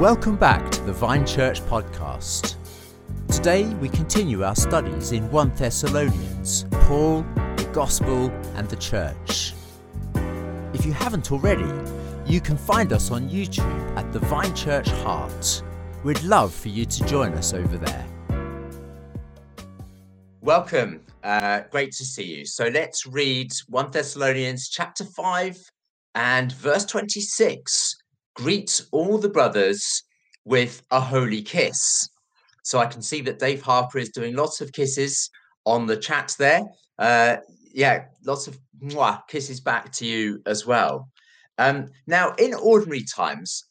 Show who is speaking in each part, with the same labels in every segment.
Speaker 1: Welcome back to the Vine Church podcast. Today we continue our studies in 1 Thessalonians, Paul, the Gospel, and the Church. If you haven't already, you can find us on YouTube at the Vine Church Heart. We'd love for you to join us over there.
Speaker 2: Welcome. Uh, great to see you. So let's read 1 Thessalonians chapter 5 and verse 26 greet all the brothers with a holy kiss. So I can see that Dave Harper is doing lots of kisses on the chat there. Uh, yeah, lots of mwah, kisses back to you as well. Um, now, in ordinary times,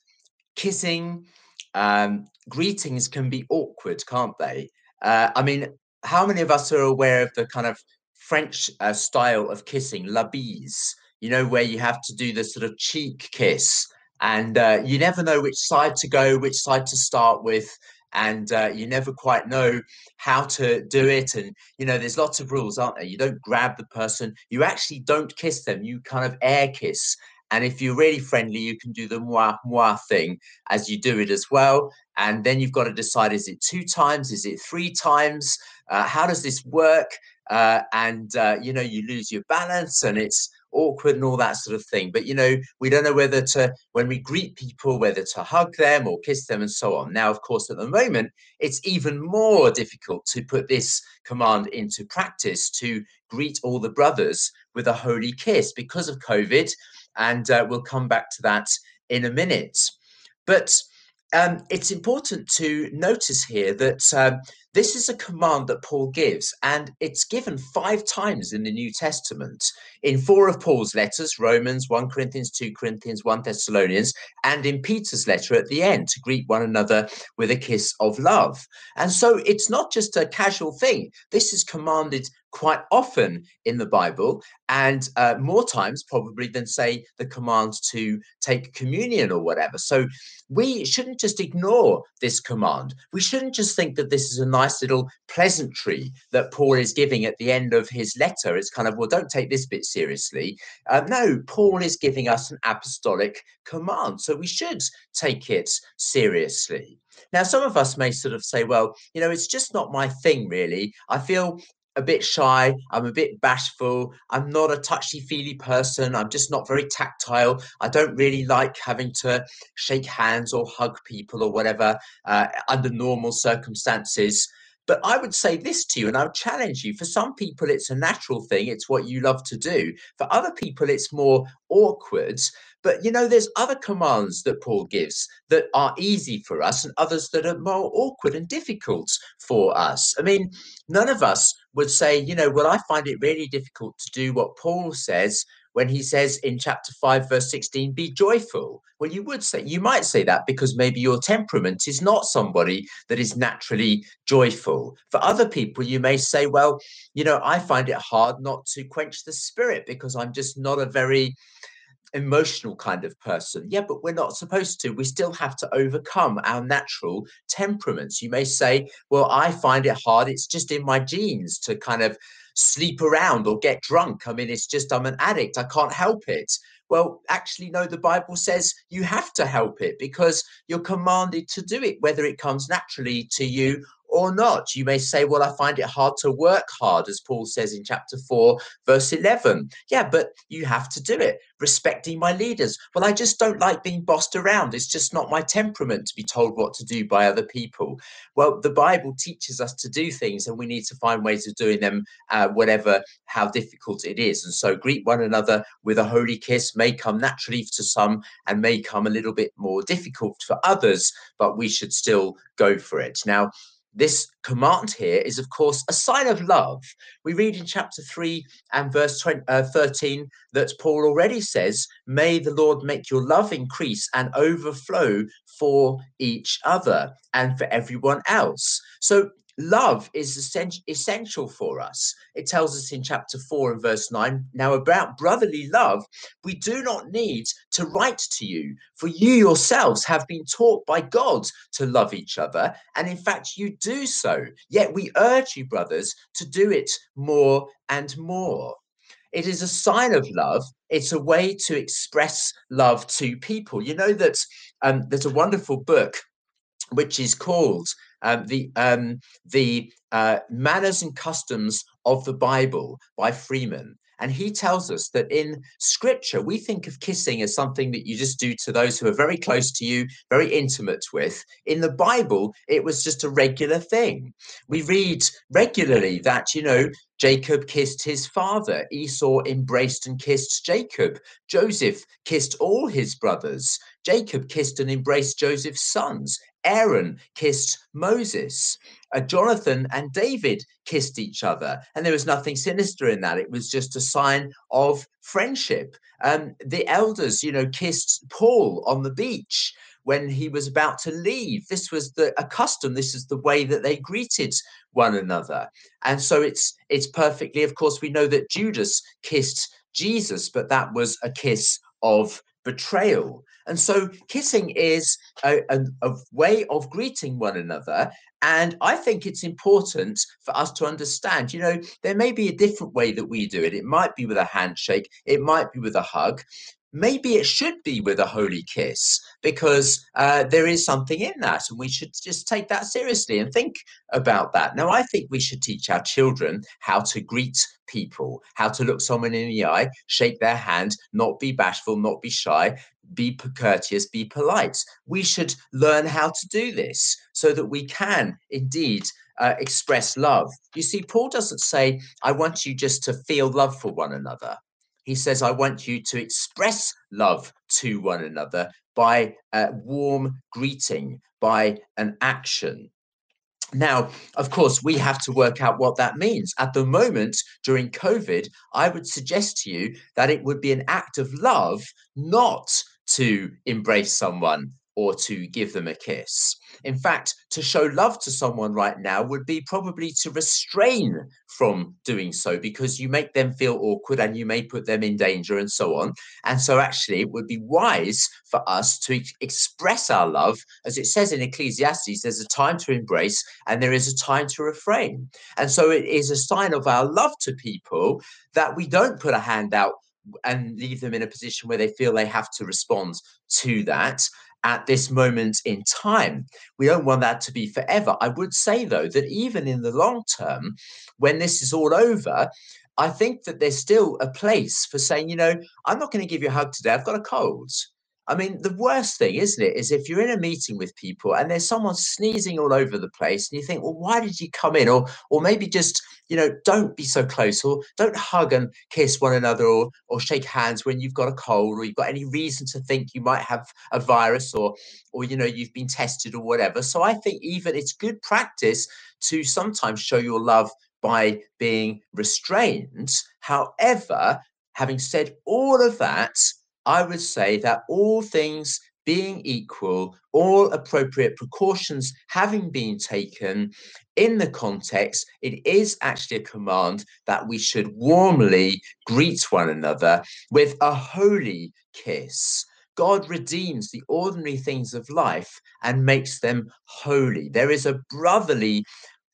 Speaker 2: kissing, um, greetings can be awkward, can't they? Uh, I mean, how many of us are aware of the kind of French uh, style of kissing, la bise? You know, where you have to do the sort of cheek kiss and uh, you never know which side to go, which side to start with, and uh, you never quite know how to do it. And you know, there's lots of rules, aren't there? You don't grab the person, you actually don't kiss them, you kind of air kiss. And if you're really friendly, you can do the moi moi thing as you do it as well. And then you've got to decide: is it two times? Is it three times? Uh, how does this work? Uh, and uh, you know, you lose your balance, and it's awkward and all that sort of thing. But you know, we don't know whether to, when we greet people, whether to hug them or kiss them and so on. Now, of course, at the moment, it's even more difficult to put this command into practice to greet all the brothers with a holy kiss because of COVID. And uh, we'll come back to that in a minute. But um, it's important to notice here that um, this is a command that Paul gives, and it's given five times in the New Testament in four of Paul's letters Romans, 1 Corinthians, 2 Corinthians, 1 Thessalonians, and in Peter's letter at the end to greet one another with a kiss of love. And so it's not just a casual thing, this is commanded quite often in the Bible, and uh, more times probably than, say, the command to take communion or whatever. So we shouldn't just ignore this command. We shouldn't just think that this is a nice little pleasantry that Paul is giving at the end of his letter. It's kind of, well, don't take this bit seriously. Uh, no, Paul is giving us an apostolic command. So we should take it seriously. Now, some of us may sort of say, well, you know, it's just not my thing, really. I feel a bit shy. I'm a bit bashful. I'm not a touchy feely person. I'm just not very tactile. I don't really like having to shake hands or hug people or whatever uh, under normal circumstances. But I would say this to you, and I would challenge you. For some people, it's a natural thing, it's what you love to do. For other people, it's more awkward. But you know, there's other commands that Paul gives that are easy for us, and others that are more awkward and difficult for us. I mean, none of us would say, you know, well, I find it really difficult to do what Paul says when he says in chapter 5 verse 16 be joyful well you would say you might say that because maybe your temperament is not somebody that is naturally joyful for other people you may say well you know i find it hard not to quench the spirit because i'm just not a very emotional kind of person. Yeah, but we're not supposed to. We still have to overcome our natural temperaments. You may say, well, I find it hard. It's just in my genes to kind of sleep around or get drunk. I mean, it's just I'm an addict. I can't help it. Well, actually, no, the Bible says you have to help it because you're commanded to do it, whether it comes naturally to you or not. You may say, Well, I find it hard to work hard, as Paul says in chapter 4, verse 11. Yeah, but you have to do it, respecting my leaders. Well, I just don't like being bossed around. It's just not my temperament to be told what to do by other people. Well, the Bible teaches us to do things, and we need to find ways of doing them, uh, whatever how difficult it is. And so, greet one another with a holy kiss may come naturally to some and may come a little bit more difficult for others, but we should still go for it. Now, this command here is, of course, a sign of love. We read in chapter 3 and verse 20, uh, 13 that Paul already says, May the Lord make your love increase and overflow for each other and for everyone else. So love is essential for us. It tells us in chapter 4 and verse 9 now about brotherly love, we do not need to write to you, for you yourselves have been taught by God to love each other. And in fact, you do so. Yet we urge you, brothers, to do it more and more. it is a sign of love. It's a way to express love to people. You know that um, there's a wonderful book which is called um, the um, the uh, manners and customs of the Bible by Freeman. And he tells us that in scripture, we think of kissing as something that you just do to those who are very close to you, very intimate with. In the Bible, it was just a regular thing. We read regularly that, you know, Jacob kissed his father. Esau embraced and kissed Jacob. Joseph kissed all his brothers. Jacob kissed and embraced Joseph's sons. Aaron kissed Moses. Uh, Jonathan and David kissed each other, and there was nothing sinister in that. It was just a sign of friendship. Um, the elders, you know, kissed Paul on the beach when he was about to leave. This was the a custom. This is the way that they greeted one another, and so it's it's perfectly. Of course, we know that Judas kissed Jesus, but that was a kiss of betrayal. And so kissing is a, a, a, way of greeting one another. And I think it's important for us to understand, you know, there may be a different way that we do it. It might be with a handshake, it might be with a hug. Maybe it should be with a holy kiss because uh, there is something in that, and we should just take that seriously and think about that. Now, I think we should teach our children how to greet people, how to look someone in the eye, shake their hand, not be bashful, not be shy, be courteous, be polite. We should learn how to do this so that we can indeed uh, express love. You see, Paul doesn't say, I want you just to feel love for one another. He says, I want you to express love to one another by a warm greeting, by an action. Now, of course, we have to work out what that means. At the moment, during COVID, I would suggest to you that it would be an act of love not to embrace someone or to give them a kiss. In fact, to show love to someone right now would be probably to restrain from doing so because you make them feel awkward and you may put them in danger and so on. And so, actually, it would be wise for us to express our love. As it says in Ecclesiastes, there's a time to embrace and there is a time to refrain. And so, it is a sign of our love to people that we don't put a hand out and leave them in a position where they feel they have to respond to that at this moment in time. We don't want that to be forever. I would say, though, that even in the long term, when this is all over, I think that there's still a place for saying, you know, I'm not going to give you a hug today. I've got a cold. I mean, the worst thing, isn't it, is if you're in a meeting with people and there's someone sneezing all over the place, and you think, well, why did you come in? Or, or maybe just, you know, don't be so close, or don't hug and kiss one another, or or shake hands when you've got a cold, or you've got any reason to think you might have a virus, or or you know, you've been tested or whatever. So I think even it's good practice to sometimes show your love by being restrained. However, having said all of that, I would say that all things being equal, all appropriate precautions having been taken in the context, it is actually a command that we should warmly greet one another with a holy kiss. God redeems the ordinary things of life and makes them holy. There is a brotherly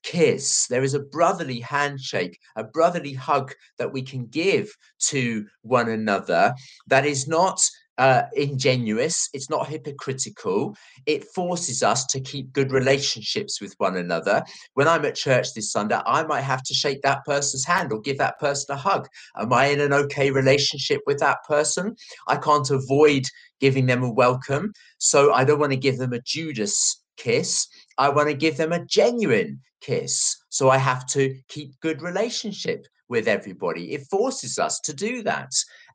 Speaker 2: kiss. There is a brotherly handshake, a brotherly hug that we can give to one another that is not uh, ingenuous, it's not hypocritical. It forces us to keep good relationships with one another. When I'm at church this Sunday, I might have to shake that person's hand or give that person a hug. Am I in an okay relationship with that person? I can't avoid giving them a welcome. So I don't want to give them a Judas kiss. I want to give them a genuine kiss. So I have to keep good relationship with everybody. It forces us to do that.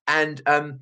Speaker 2: And um,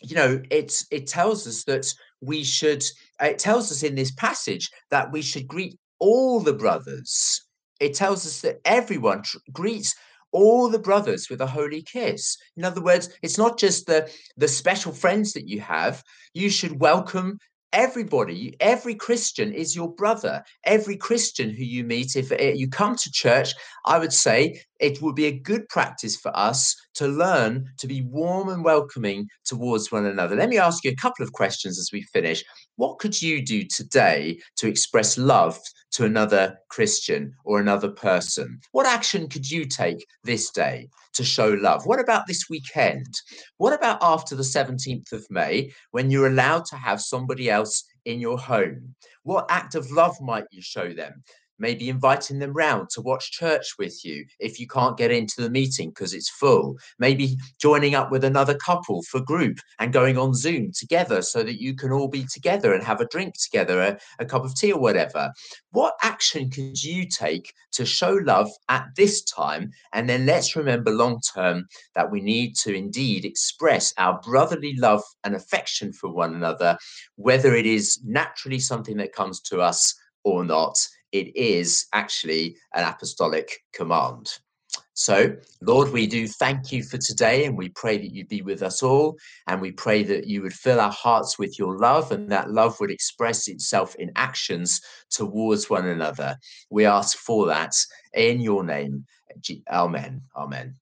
Speaker 2: you know, it's it tells us that we should it tells us in this passage that we should greet all the brothers. It tells us that everyone tr- greets all the brothers with a holy kiss. In other words, it's not just the the special friends that you have. You should welcome everybody, every Christian is your brother. Every Christian who you meet, if eh, you come to church, I would say it would be a good practice for us to learn to be warm and welcoming towards one another. Let me ask you a couple of questions as we finish. What could you do today to express love to another Christian or another person? What action could you take this day to show love? What about this weekend? What about after the 17th of May when you're allowed to have somebody else in your home? What act of love might you show them? Maybe inviting them round to watch church with you if you can't get into the meeting because it's full. Maybe joining up with another couple for group and going on zoom together so that you can all be together and have a drink together a, a cup of tea or whatever. What action could you take to show love at this time? And then let's remember long term that we need to indeed express our brotherly love and affection for one another whether it is naturally something that comes to us or not it is actually an apostolic command. So, Lord, we do thank you for today and we pray that you be with us all. And we pray that you would fill our hearts with your love and that love would express itself in actions towards one another. We ask for that in your name. Amen. Amen.